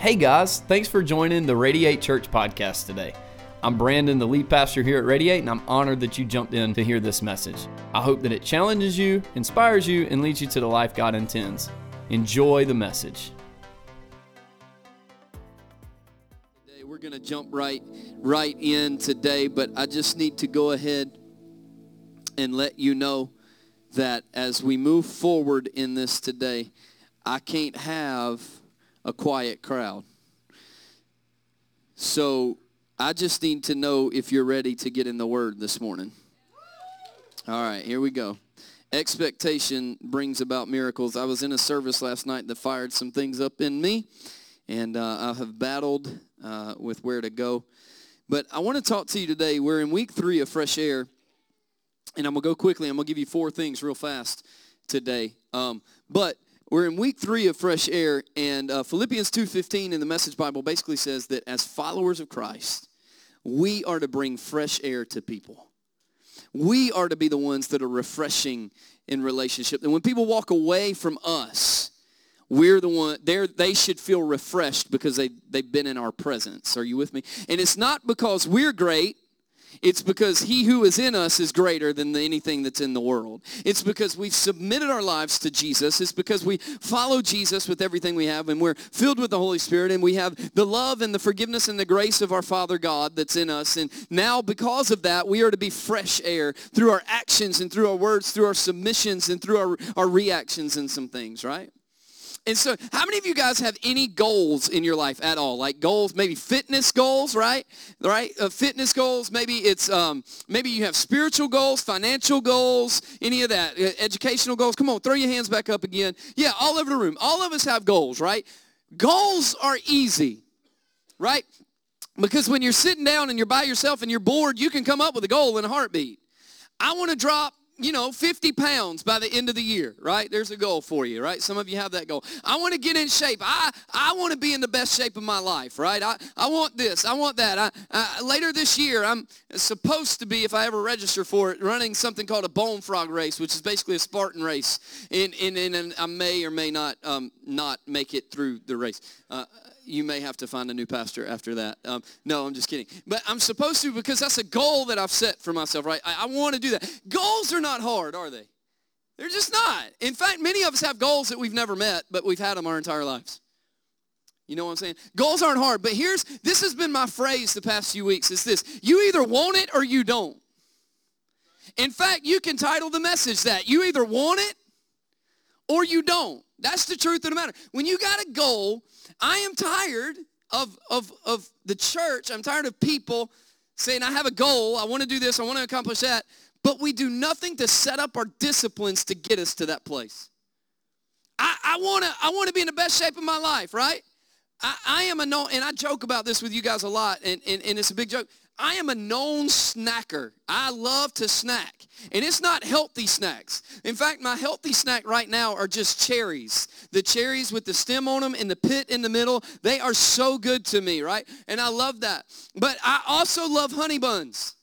Hey guys, thanks for joining the Radiate Church podcast today. I'm Brandon, the lead pastor here at Radiate, and I'm honored that you jumped in to hear this message. I hope that it challenges you, inspires you, and leads you to the life God intends. Enjoy the message. Today we're going to jump right right in today, but I just need to go ahead and let you know that as we move forward in this today, I can't have a quiet crowd. So I just need to know if you're ready to get in the Word this morning. All right, here we go. Expectation brings about miracles. I was in a service last night that fired some things up in me, and uh, I have battled uh, with where to go. But I want to talk to you today. We're in week three of Fresh Air, and I'm going to go quickly. I'm going to give you four things real fast today. Um, but we're in week three of fresh air and uh, philippians 2.15 in the message bible basically says that as followers of christ we are to bring fresh air to people. We are to be the ones that are refreshing in relationship. And when people walk away from us we're the one they they should feel refreshed because they, they've been in our presence. Are you with me? And it's not because we're great it's because he who is in us is greater than anything that's in the world. It's because we've submitted our lives to Jesus. It's because we follow Jesus with everything we have and we're filled with the Holy Spirit and we have the love and the forgiveness and the grace of our Father God that's in us. And now because of that, we are to be fresh air through our actions and through our words, through our submissions and through our, our reactions and some things, right? And so how many of you guys have any goals in your life at all? Like goals, maybe fitness goals, right? Right? Uh, fitness goals. Maybe it's, um, maybe you have spiritual goals, financial goals, any of that, uh, educational goals. Come on, throw your hands back up again. Yeah, all over the room. All of us have goals, right? Goals are easy, right? Because when you're sitting down and you're by yourself and you're bored, you can come up with a goal in a heartbeat. I want to drop you know, 50 pounds by the end of the year, right? There's a goal for you, right? Some of you have that goal. I want to get in shape. I, I want to be in the best shape of my life, right? I, I want this. I want that. I, I, later this year, I'm supposed to be, if I ever register for it, running something called a bone frog race, which is basically a Spartan race. And, and, and I may or may not um, not make it through the race. Uh, you may have to find a new pastor after that. Um, no, I'm just kidding. But I'm supposed to because that's a goal that I've set for myself, right? I, I want to do that. Goals are not hard, are they? They're just not. In fact, many of us have goals that we've never met, but we've had them our entire lives. You know what I'm saying? Goals aren't hard, but here's, this has been my phrase the past few weeks. It's this, you either want it or you don't. In fact, you can title the message that. You either want it or you don't. That's the truth of the matter. When you got a goal, I am tired of, of, of the church. I'm tired of people saying, I have a goal. I want to do this. I want to accomplish that. But we do nothing to set up our disciplines to get us to that place. I, I want to I wanna be in the best shape of my life, right? I, I am a no, and I joke about this with you guys a lot, and, and, and it's a big joke. I am a known snacker. I love to snack. And it's not healthy snacks. In fact, my healthy snack right now are just cherries. The cherries with the stem on them and the pit in the middle, they are so good to me, right? And I love that. But I also love honey buns.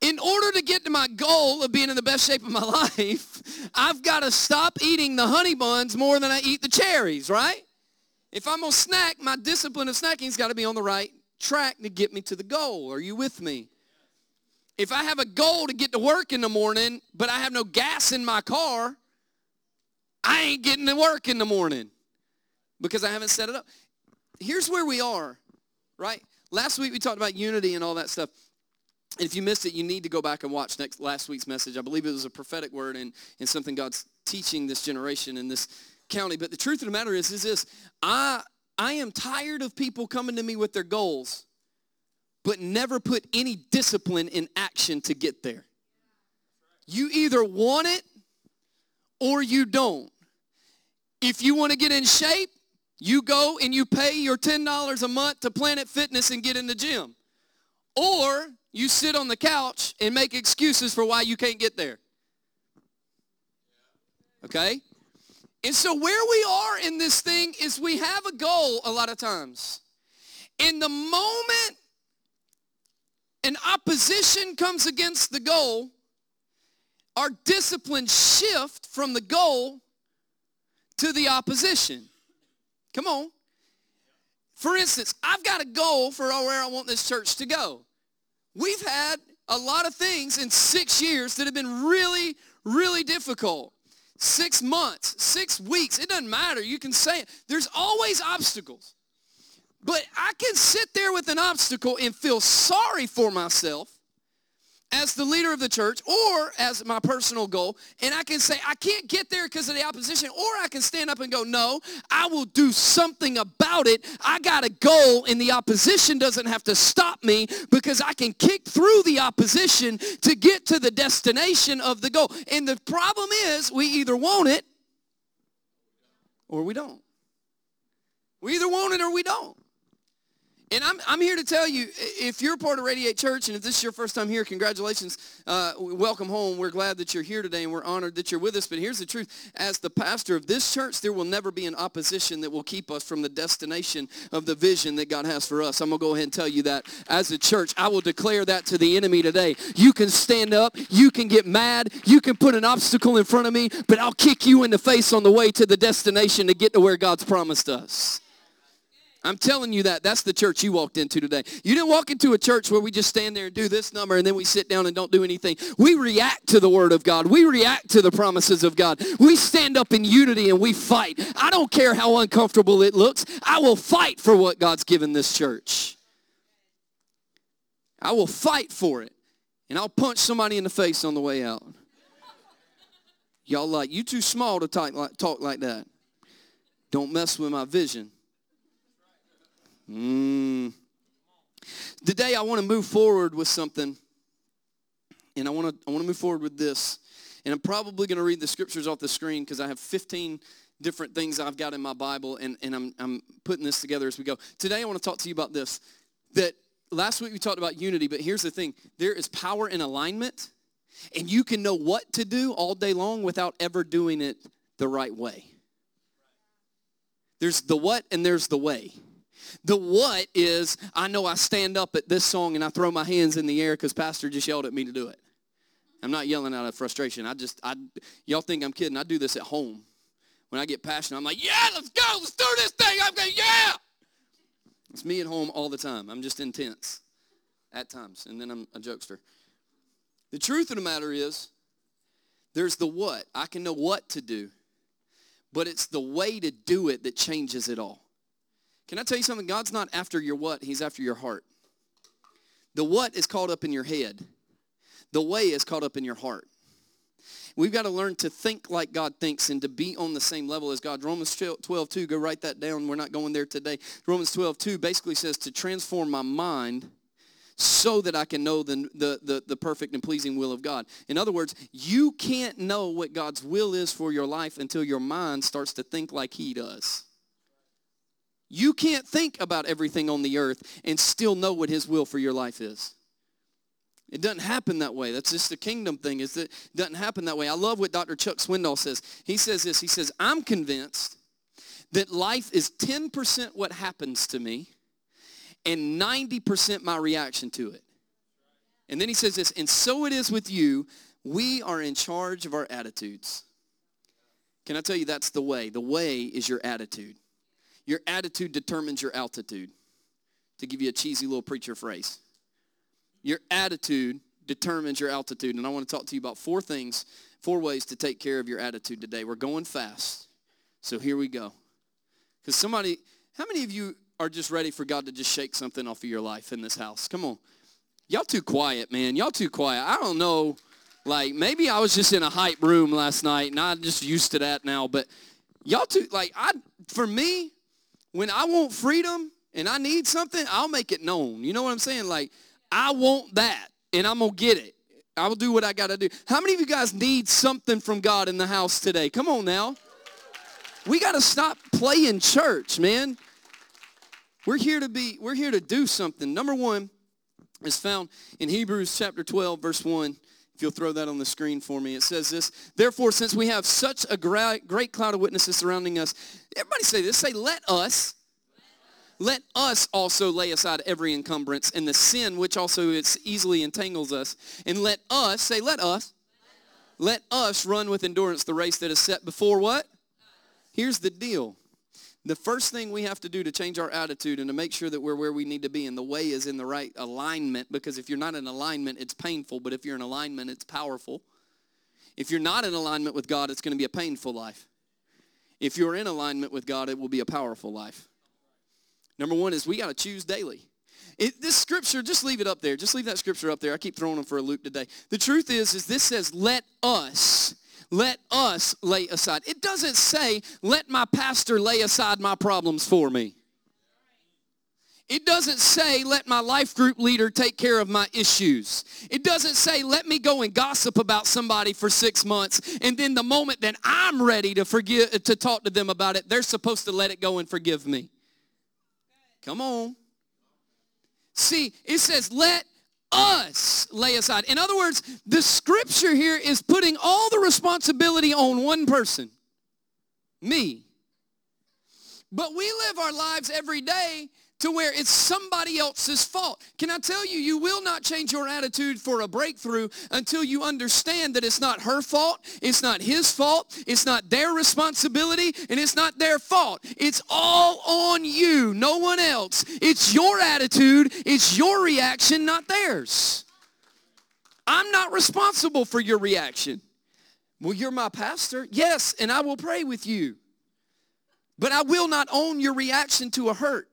In order to get to my goal of being in the best shape of my life, I've got to stop eating the honey buns more than I eat the cherries, right? If I'm going to snack, my discipline of snacking's got to be on the right track to get me to the goal. Are you with me? If I have a goal to get to work in the morning, but I have no gas in my car, I ain't getting to work in the morning because I haven't set it up. Here's where we are, right? Last week we talked about unity and all that stuff. If you missed it, you need to go back and watch next last week's message. I believe it was a prophetic word and, and something God's teaching this generation in this county. But the truth of the matter is, is this. I I am tired of people coming to me with their goals, but never put any discipline in action to get there. You either want it or you don't. If you want to get in shape, you go and you pay your $10 a month to Planet Fitness and get in the gym. Or you sit on the couch and make excuses for why you can't get there. Okay? And so where we are in this thing is we have a goal a lot of times. In the moment an opposition comes against the goal, our discipline shift from the goal to the opposition. Come on. For instance, I've got a goal for where I want this church to go. We've had a lot of things in six years that have been really, really difficult. Six months, six weeks, it doesn't matter. You can say it. There's always obstacles. But I can sit there with an obstacle and feel sorry for myself as the leader of the church or as my personal goal and I can say I can't get there because of the opposition or I can stand up and go no I will do something about it. I got a goal and the opposition doesn't have to stop me because I can kick through the opposition to get to the destination of the goal. And the problem is we either want it or we don't. We either want it or we don't and I'm, I'm here to tell you, if you're part of Radiate Church, and if this is your first time here, congratulations. Uh, welcome home. We're glad that you're here today, and we're honored that you're with us. But here's the truth. As the pastor of this church, there will never be an opposition that will keep us from the destination of the vision that God has for us. I'm going to go ahead and tell you that. As a church, I will declare that to the enemy today. You can stand up. You can get mad. You can put an obstacle in front of me, but I'll kick you in the face on the way to the destination to get to where God's promised us. I'm telling you that. That's the church you walked into today. You didn't walk into a church where we just stand there and do this number and then we sit down and don't do anything. We react to the word of God. We react to the promises of God. We stand up in unity and we fight. I don't care how uncomfortable it looks. I will fight for what God's given this church. I will fight for it. And I'll punch somebody in the face on the way out. Y'all like, you too small to talk like, talk like that. Don't mess with my vision. Mm. Today I want to move forward with something. And I want to I want to move forward with this. And I'm probably going to read the scriptures off the screen because I have 15 different things I've got in my Bible and, and I'm, I'm putting this together as we go. Today I want to talk to you about this. That last week we talked about unity, but here's the thing. There is power in alignment, and you can know what to do all day long without ever doing it the right way. There's the what and there's the way. The what is, I know I stand up at this song and I throw my hands in the air because Pastor just yelled at me to do it. I'm not yelling out of frustration. I just, I, y'all think I'm kidding. I do this at home. When I get passionate, I'm like, yeah, let's go. Let's do this thing. I'm going, yeah. It's me at home all the time. I'm just intense at times. And then I'm a jokester. The truth of the matter is, there's the what. I can know what to do. But it's the way to do it that changes it all. Can I tell you something? God's not after your what, He's after your heart. The what is caught up in your head, the way is caught up in your heart. We've got to learn to think like God thinks and to be on the same level as God. Romans 12, 2, go write that down. We're not going there today. Romans 12, 2 basically says to transform my mind so that I can know the, the, the, the, perfect and pleasing will of God. In other words, you can't know what God's will is for your life until your mind starts to think like he does. You can't think about everything on the earth and still know what his will for your life is. It doesn't happen that way. That's just a kingdom thing. Is that it doesn't happen that way. I love what Dr. Chuck Swindoll says. He says this. He says, I'm convinced that life is 10% what happens to me and 90% my reaction to it. And then he says this, and so it is with you. We are in charge of our attitudes. Can I tell you that's the way? The way is your attitude. Your attitude determines your altitude, to give you a cheesy little preacher phrase. Your attitude determines your altitude. And I want to talk to you about four things, four ways to take care of your attitude today. We're going fast. So here we go. Because somebody, how many of you are just ready for God to just shake something off of your life in this house? Come on. Y'all too quiet, man. Y'all too quiet. I don't know. Like, maybe I was just in a hype room last night and I'm just used to that now. But y'all too, like, I, for me, when I want freedom and I need something, I'll make it known. You know what I'm saying? Like, I want that and I'm going to get it. I will do what I got to do. How many of you guys need something from God in the house today? Come on now. We got to stop playing church, man. We're here to be, we're here to do something. Number one is found in Hebrews chapter 12, verse 1. If you'll throw that on the screen for me, it says this. Therefore, since we have such a great, cloud of witnesses surrounding us, everybody say this. Say, let us. Let us also lay aside every encumbrance and the sin which also easily entangles us. And let us, say, let us. Let us run with endurance the race that is set before what? Here's the deal. The first thing we have to do to change our attitude and to make sure that we're where we need to be and the way is in the right alignment because if you're not in alignment, it's painful, but if you're in alignment, it's powerful. If you're not in alignment with God, it's going to be a painful life. If you're in alignment with God, it will be a powerful life. Number one is we got to choose daily. It, this scripture, just leave it up there. Just leave that scripture up there. I keep throwing them for a loop today. The truth is, is this says, let us, let us lay aside. It doesn't say, let my pastor lay aside my problems for me. It doesn't say, let my life group leader take care of my issues. It doesn't say, let me go and gossip about somebody for six months. And then the moment that I'm ready to forgive, to talk to them about it, they're supposed to let it go and forgive me. Come on. See, it says, let us lay aside. In other words, the scripture here is putting all the responsibility on one person, me. But we live our lives every day to where it's somebody else's fault. Can I tell you, you will not change your attitude for a breakthrough until you understand that it's not her fault, it's not his fault, it's not their responsibility, and it's not their fault. It's all on you, no one else. It's your attitude, it's your reaction, not theirs. I'm not responsible for your reaction. Well, you're my pastor. Yes, and I will pray with you. But I will not own your reaction to a hurt.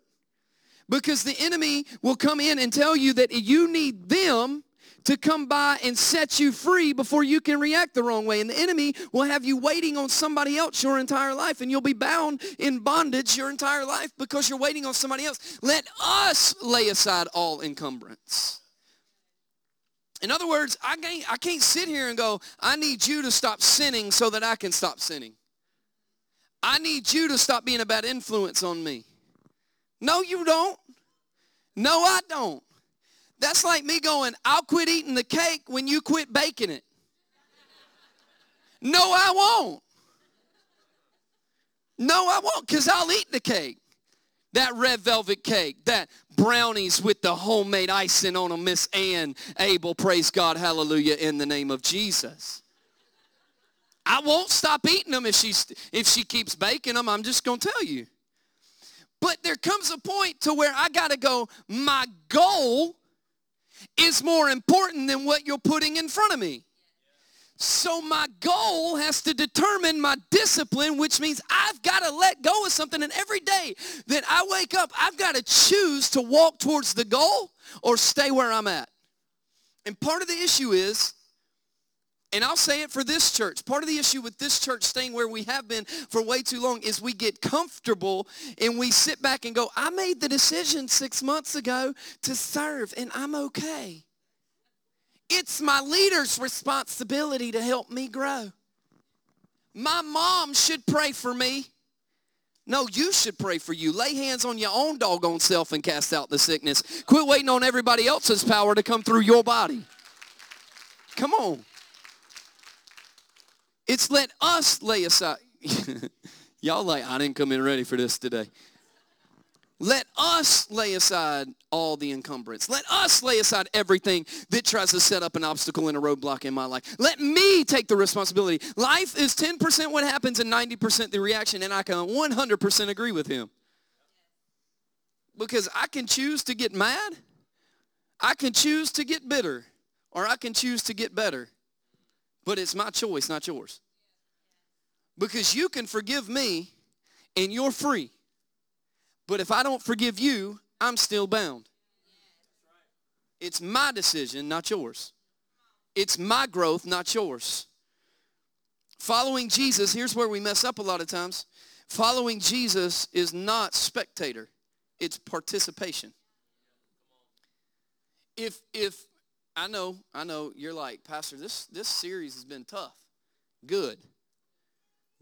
Because the enemy will come in and tell you that you need them to come by and set you free before you can react the wrong way. And the enemy will have you waiting on somebody else your entire life and you'll be bound in bondage your entire life because you're waiting on somebody else. Let us lay aside all encumbrance. In other words, I can't, I can't sit here and go, I need you to stop sinning so that I can stop sinning. I need you to stop being a bad influence on me. No, you don't. No, I don't. That's like me going, I'll quit eating the cake when you quit baking it. No, I won't. No, I won't, because I'll eat the cake. That red velvet cake, that brownies with the homemade icing on them, Miss Ann Abel, praise God, hallelujah, in the name of Jesus. I won't stop eating them if, she, if she keeps baking them. I'm just going to tell you. But there comes a point to where I got to go, my goal is more important than what you're putting in front of me. So my goal has to determine my discipline, which means I've got to let go of something. And every day that I wake up, I've got to choose to walk towards the goal or stay where I'm at. And part of the issue is and I'll say it for this church. Part of the issue with this church staying where we have been for way too long is we get comfortable and we sit back and go, I made the decision six months ago to serve and I'm okay. It's my leader's responsibility to help me grow. My mom should pray for me. No, you should pray for you. Lay hands on your own doggone self and cast out the sickness. Quit waiting on everybody else's power to come through your body. Come on. It's let us lay aside. Y'all like, I didn't come in ready for this today. Let us lay aside all the encumbrance. Let us lay aside everything that tries to set up an obstacle and a roadblock in my life. Let me take the responsibility. Life is 10% what happens and 90% the reaction, and I can 100% agree with him. Because I can choose to get mad, I can choose to get bitter, or I can choose to get better. But it's my choice, not yours. Because you can forgive me and you're free. But if I don't forgive you, I'm still bound. It's my decision, not yours. It's my growth, not yours. Following Jesus, here's where we mess up a lot of times. Following Jesus is not spectator, it's participation. If if I know, I know you're like, Pastor, this, this series has been tough. Good.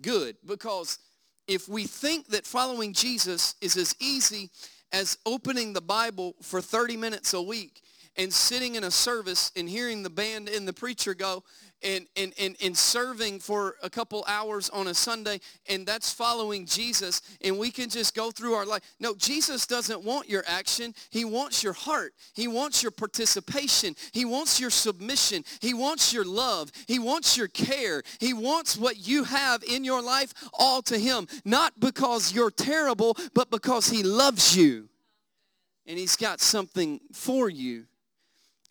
Good. Because if we think that following Jesus is as easy as opening the Bible for 30 minutes a week and sitting in a service and hearing the band and the preacher go, and, and, and, and serving for a couple hours on a Sunday, and that's following Jesus, and we can just go through our life. No, Jesus doesn't want your action. He wants your heart. He wants your participation. He wants your submission. He wants your love. He wants your care. He wants what you have in your life all to him, not because you're terrible, but because he loves you, and he's got something for you.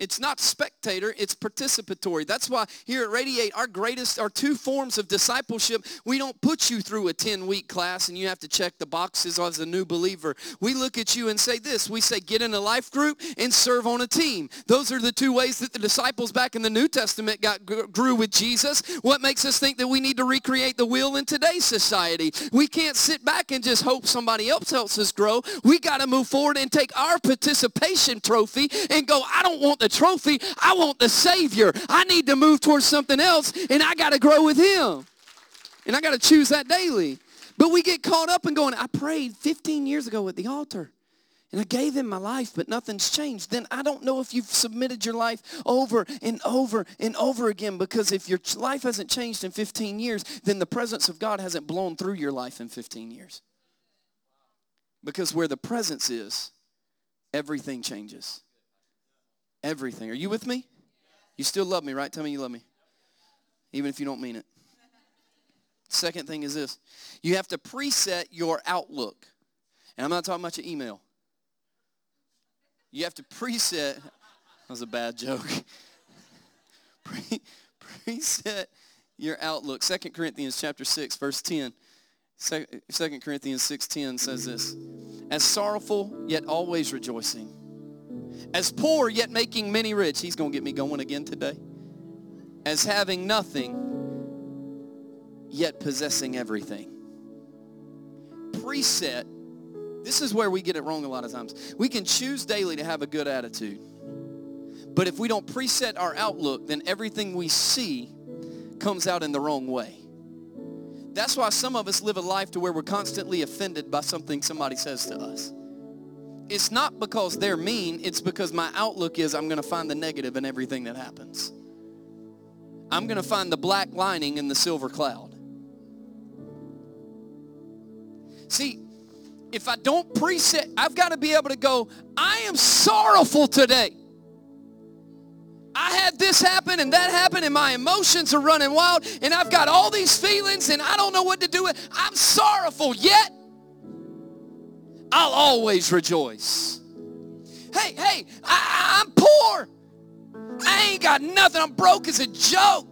It's not spectator, it's participatory. That's why here at Radiate, our greatest, our two forms of discipleship, we don't put you through a 10-week class and you have to check the boxes as a new believer. We look at you and say this. We say get in a life group and serve on a team. Those are the two ways that the disciples back in the New Testament got grew with Jesus. What makes us think that we need to recreate the wheel in today's society? We can't sit back and just hope somebody else helps us grow. We got to move forward and take our participation trophy and go, I don't want the trophy. I want the Savior. I need to move towards something else, and I got to grow with Him. And I got to choose that daily. But we get caught up in going, I prayed 15 years ago at the altar. And I gave him my life, but nothing's changed. Then I don't know if you've submitted your life over and over and over again because if your life hasn't changed in 15 years, then the presence of God hasn't blown through your life in 15 years. Because where the presence is, everything changes. Everything. Are you with me? You still love me, right? Tell me you love me. Even if you don't mean it. Second thing is this. You have to preset your outlook. And I'm not talking about your email. You have to preset. That was a bad joke. Pre, preset your outlook. Second Corinthians chapter 6, verse 10. Second Corinthians 6.10 says this. As sorrowful, yet always rejoicing as poor, yet making many rich. He's going to get me going again today. As having nothing, yet possessing everything. Preset. This is where we get it wrong a lot of times. We can choose daily to have a good attitude. But if we don't preset our outlook, then everything we see comes out in the wrong way. That's why some of us live a life to where we're constantly offended by something somebody says to us it's not because they're mean, it's because my outlook is I'm going to find the negative in everything that happens. I'm going to find the black lining in the silver cloud. See, if I don't preset, I've got to be able to go, I am sorrowful today. I had this happen and that happened and my emotions are running wild and I've got all these feelings and I don't know what to do with. I'm sorrowful yet I'll always rejoice. Hey, hey, I, am poor. I ain't got nothing. I'm broke as a joke.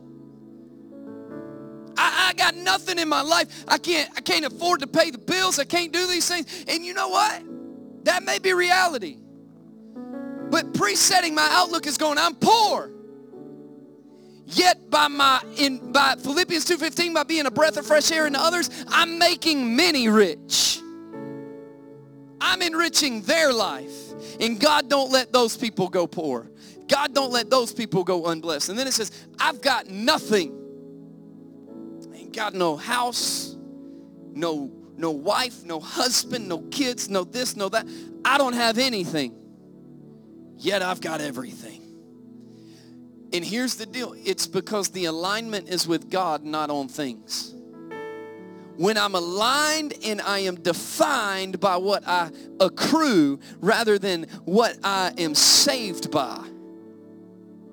I, I got nothing in my life. I can't, I can't afford to pay the bills. I can't do these things. And you know what? That may be reality. But presetting my outlook is going, I'm poor. Yet by my in by Philippians 2:15, by being a breath of fresh air into others, I'm making many rich. I'm enriching their life. And God don't let those people go poor. God don't let those people go unblessed. And then it says, I've got nothing. Ain't got no house, no, no wife, no husband, no kids, no this, no that. I don't have anything. Yet I've got everything. And here's the deal. It's because the alignment is with God, not on things when I'm aligned and I am defined by what I accrue rather than what I am saved by.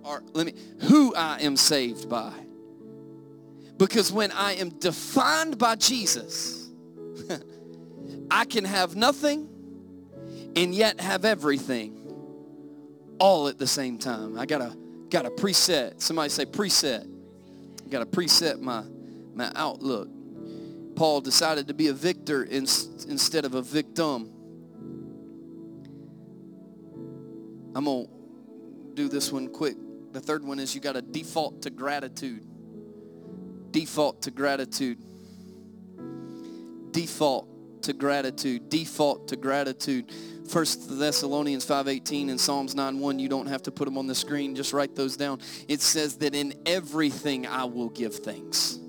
Or let me, who I am saved by. Because when I am defined by Jesus, I can have nothing and yet have everything all at the same time. I gotta gotta preset. Somebody say preset. I gotta preset my my outlook. Paul decided to be a victor in, instead of a victim. I'm going to do this one quick. The third one is you got to default to gratitude. Default to gratitude. Default to gratitude. Default to gratitude. First Thessalonians 5:18 and Psalms 9:1 you don't have to put them on the screen just write those down. It says that in everything I will give thanks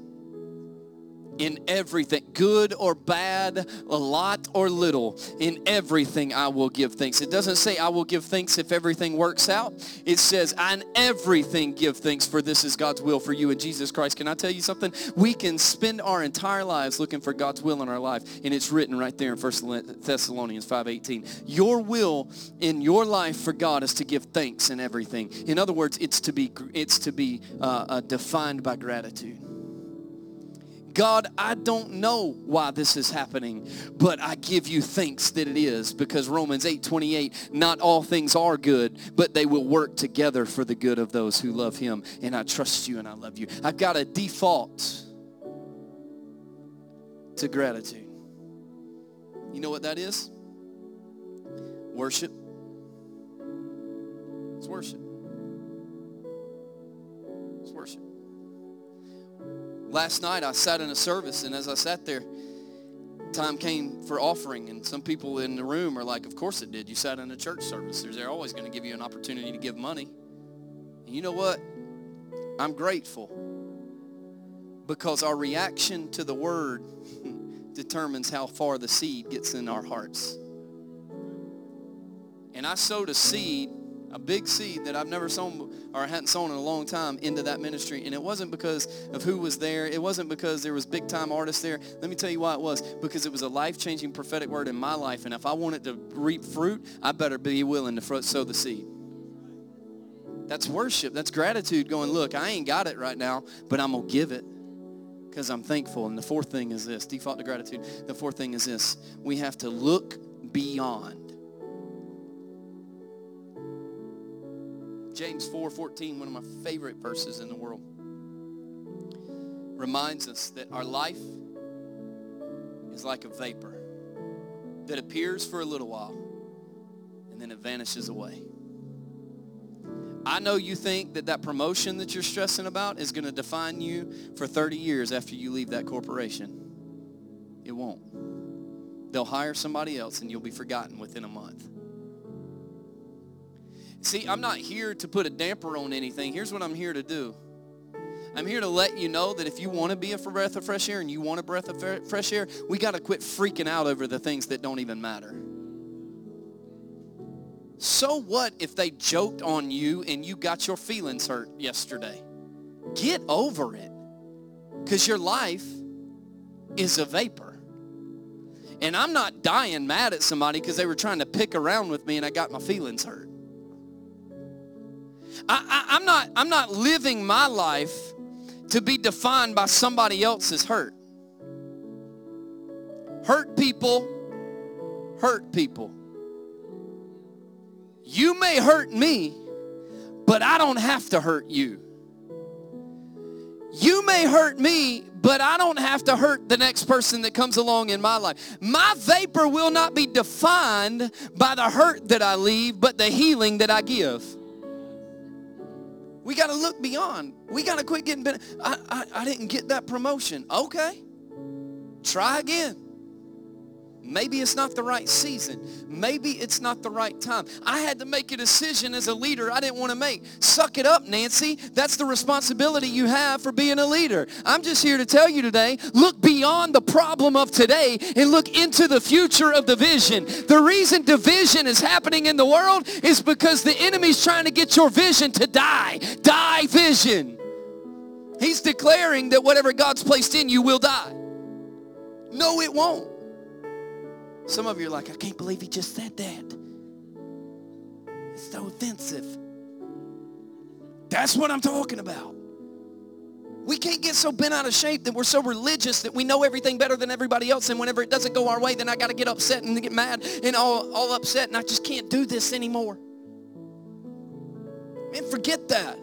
in everything, good or bad, a lot or little, in everything I will give thanks. It doesn't say I will give thanks if everything works out. It says, I in everything give thanks, for this is God's will for you in Jesus Christ. Can I tell you something? We can spend our entire lives looking for God's will in our life, and it's written right there in 1 Thessalonians 5.18. Your will in your life for God is to give thanks in everything. In other words, it's to be, it's to be uh, uh, defined by gratitude. God, I don't know why this is happening, but I give you thanks that it is because Romans 8 28, not all things are good, but they will work together for the good of those who love him. And I trust you and I love you. I've got a default to gratitude. You know what that is? Worship. It's worship. It's worship. Last night I sat in a service, and as I sat there, time came for offering, and some people in the room are like, Of course it did. You sat in a church service. They're always going to give you an opportunity to give money. And you know what? I'm grateful because our reaction to the word determines how far the seed gets in our hearts. And I sowed a seed a big seed that I've never sown or hadn't sown in a long time into that ministry. And it wasn't because of who was there. It wasn't because there was big time artists there. Let me tell you why it was. Because it was a life-changing prophetic word in my life. And if I wanted to reap fruit, I better be willing to sow the seed. That's worship. That's gratitude going, look, I ain't got it right now, but I'm going to give it because I'm thankful. And the fourth thing is this, default to gratitude. The fourth thing is this. We have to look beyond James 4:14, one of my favorite verses in the world, reminds us that our life is like a vapor that appears for a little while and then it vanishes away. I know you think that that promotion that you're stressing about is going to define you for 30 years after you leave that corporation. It won't. They'll hire somebody else and you'll be forgotten within a month. See, I'm not here to put a damper on anything. Here's what I'm here to do. I'm here to let you know that if you want to be a breath of fresh air and you want a breath of fresh air, we got to quit freaking out over the things that don't even matter. So what if they joked on you and you got your feelings hurt yesterday? Get over it. Because your life is a vapor. And I'm not dying mad at somebody because they were trying to pick around with me and I got my feelings hurt. I, I, I'm, not, I'm not living my life to be defined by somebody else's hurt. Hurt people hurt people. You may hurt me, but I don't have to hurt you. You may hurt me, but I don't have to hurt the next person that comes along in my life. My vapor will not be defined by the hurt that I leave, but the healing that I give. We got to look beyond. We got to quit getting, I, I, I didn't get that promotion. Okay. Try again. Maybe it's not the right season. Maybe it's not the right time. I had to make a decision as a leader I didn't want to make. Suck it up, Nancy. That's the responsibility you have for being a leader. I'm just here to tell you today, look beyond the problem of today and look into the future of the vision. The reason division is happening in the world is because the enemy's trying to get your vision to die. Die vision. He's declaring that whatever God's placed in you will die. No, it won't. Some of you are like, I can't believe he just said that. It's so offensive. That's what I'm talking about. We can't get so bent out of shape that we're so religious that we know everything better than everybody else. And whenever it doesn't go our way, then I got to get upset and get mad and all, all upset. And I just can't do this anymore. Man, forget that.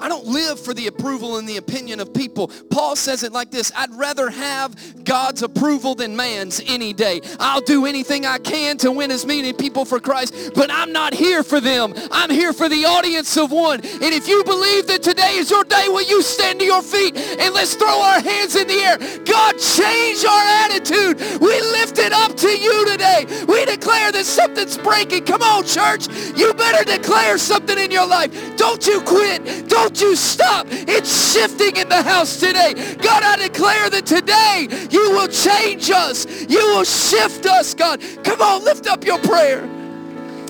I don't live for the approval and the opinion of people. Paul says it like this I'd rather have God's approval than man's any day. I'll do anything I can to win as many people for Christ, but I'm not here for them. I'm here for the audience of one. And if you believe that today is your day, will you stand to your feet and let's throw our hands in the air? God, change our attitude. We lift it up to you today. We declare that something's breaking. Come on, church. You better declare something in your life. Don't you quit. Don't Don't you stop. It's shifting in the house today. God, I declare that today you will change us. You will shift us, God. Come on, lift up your prayer.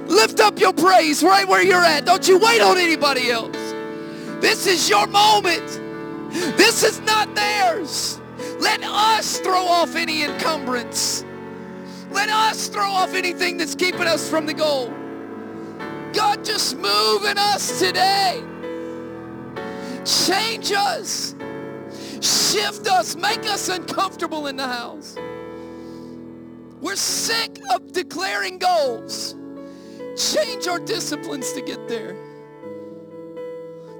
Lift up your praise right where you're at. Don't you wait on anybody else. This is your moment. This is not theirs. Let us throw off any encumbrance. Let us throw off anything that's keeping us from the goal. God, just move in us today. Change us. Shift us. Make us uncomfortable in the house. We're sick of declaring goals. Change our disciplines to get there.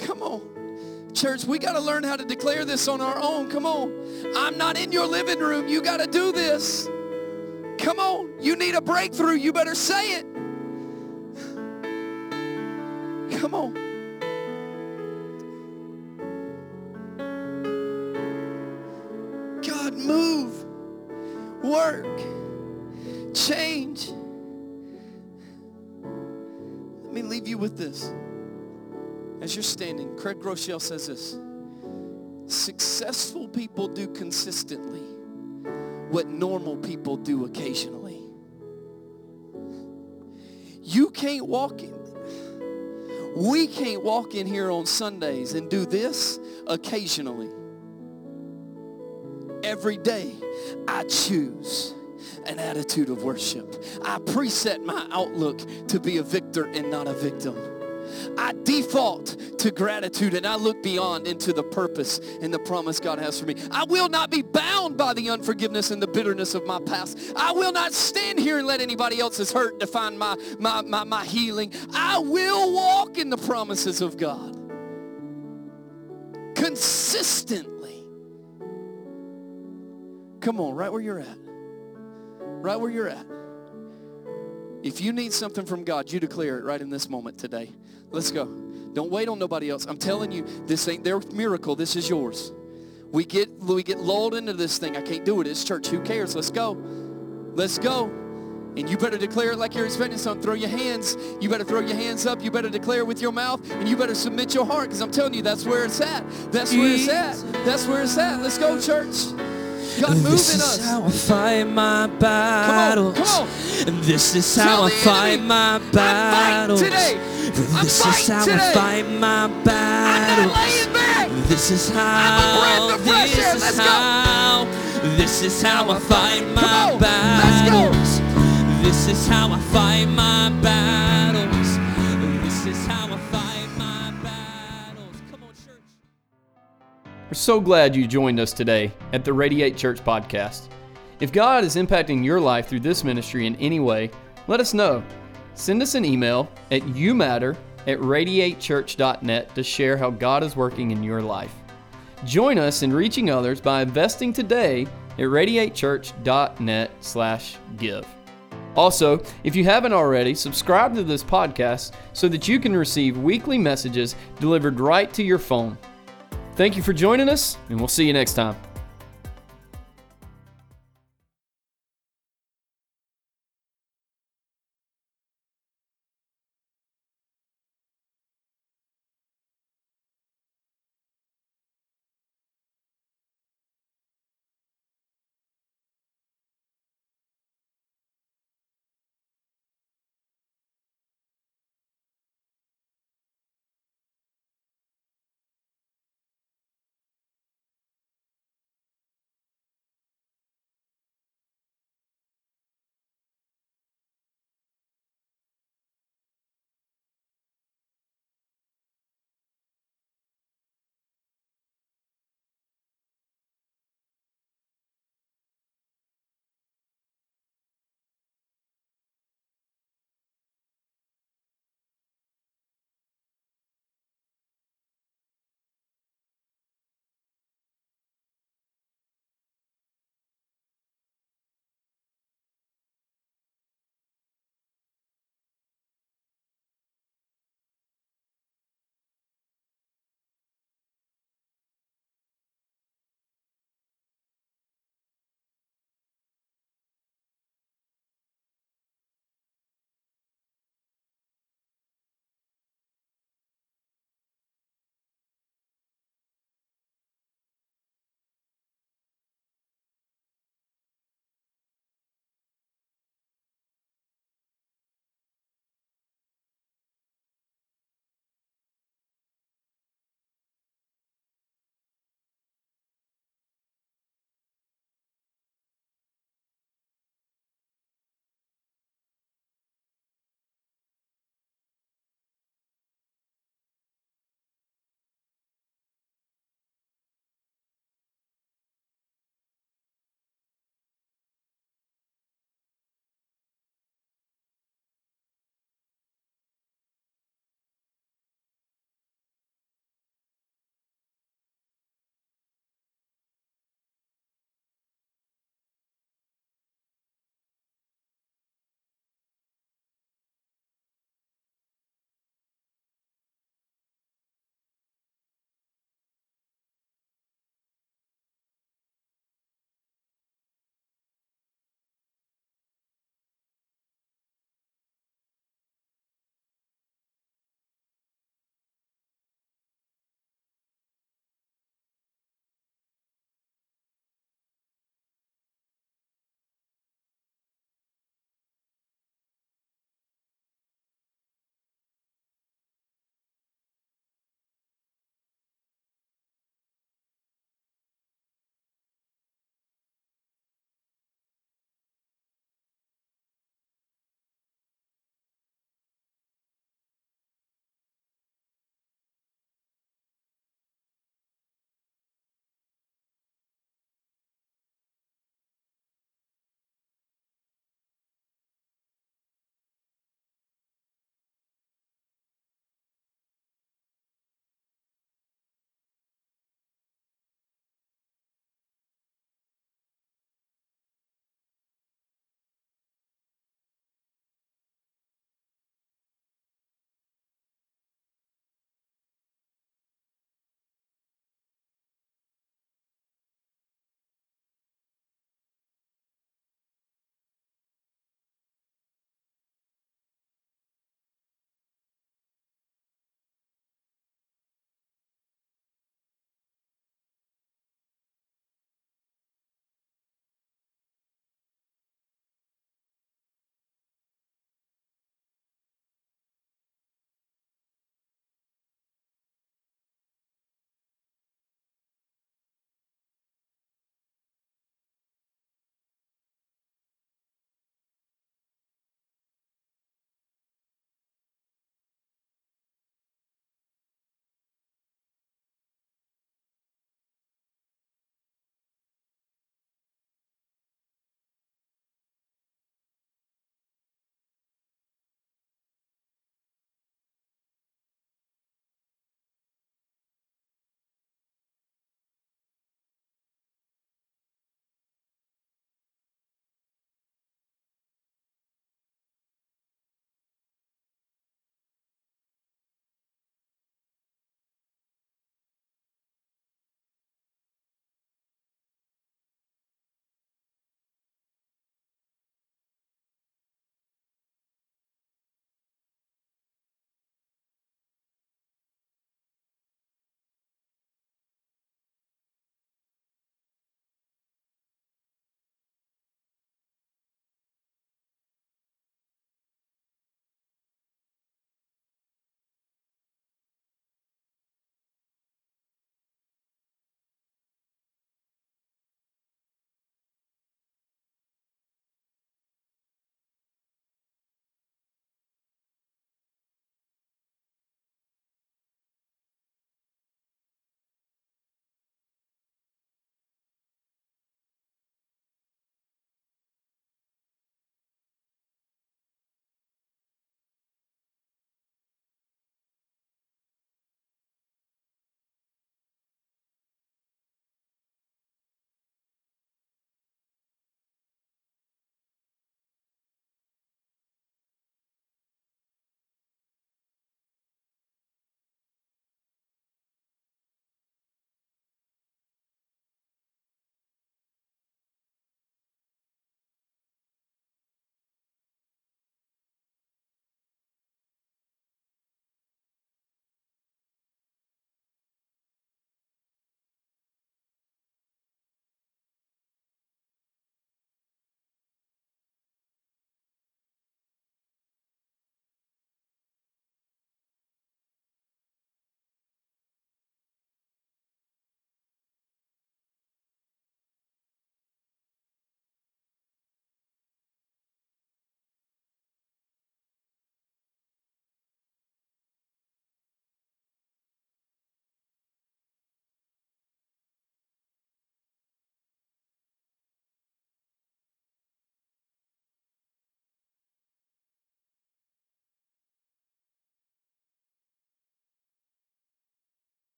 Come on. Church, we got to learn how to declare this on our own. Come on. I'm not in your living room. You got to do this. Come on. You need a breakthrough. You better say it. Come on. Work, change. Let me leave you with this. As you're standing, Craig Groeschel says this. Successful people do consistently what normal people do occasionally. You can't walk in, we can't walk in here on Sundays and do this occasionally. Every day, I choose an attitude of worship. I preset my outlook to be a victor and not a victim. I default to gratitude and I look beyond into the purpose and the promise God has for me. I will not be bound by the unforgiveness and the bitterness of my past. I will not stand here and let anybody else's hurt define my, my, my, my healing. I will walk in the promises of God consistently. Come on, right where you're at. Right where you're at. If you need something from God, you declare it right in this moment today. Let's go. Don't wait on nobody else. I'm telling you, this ain't their miracle. This is yours. We get we get lulled into this thing. I can't do it. It's church. Who cares? Let's go. Let's go. And you better declare it like you're expecting something. Throw your hands. You better throw your hands up. You better declare with your mouth. And you better submit your heart because I'm telling you, that's where it's at. That's where it's at. That's where it's at. Let's go, church. God, move this in is us. how I fight my battles. come on. And this is Tell how I fight enemy, my battles. today. I'm This is how today. I fight my I'm battles. This is how. breath of fresh This air. is Let's go. how. This is how I fight my on, go. battles. This is how I fight my battles. We're so glad you joined us today at the Radiate Church podcast. If God is impacting your life through this ministry in any way, let us know. Send us an email at youmatter at radiatechurch.net to share how God is working in your life. Join us in reaching others by investing today at radiatechurch.net slash give. Also, if you haven't already, subscribe to this podcast so that you can receive weekly messages delivered right to your phone. Thank you for joining us, and we'll see you next time.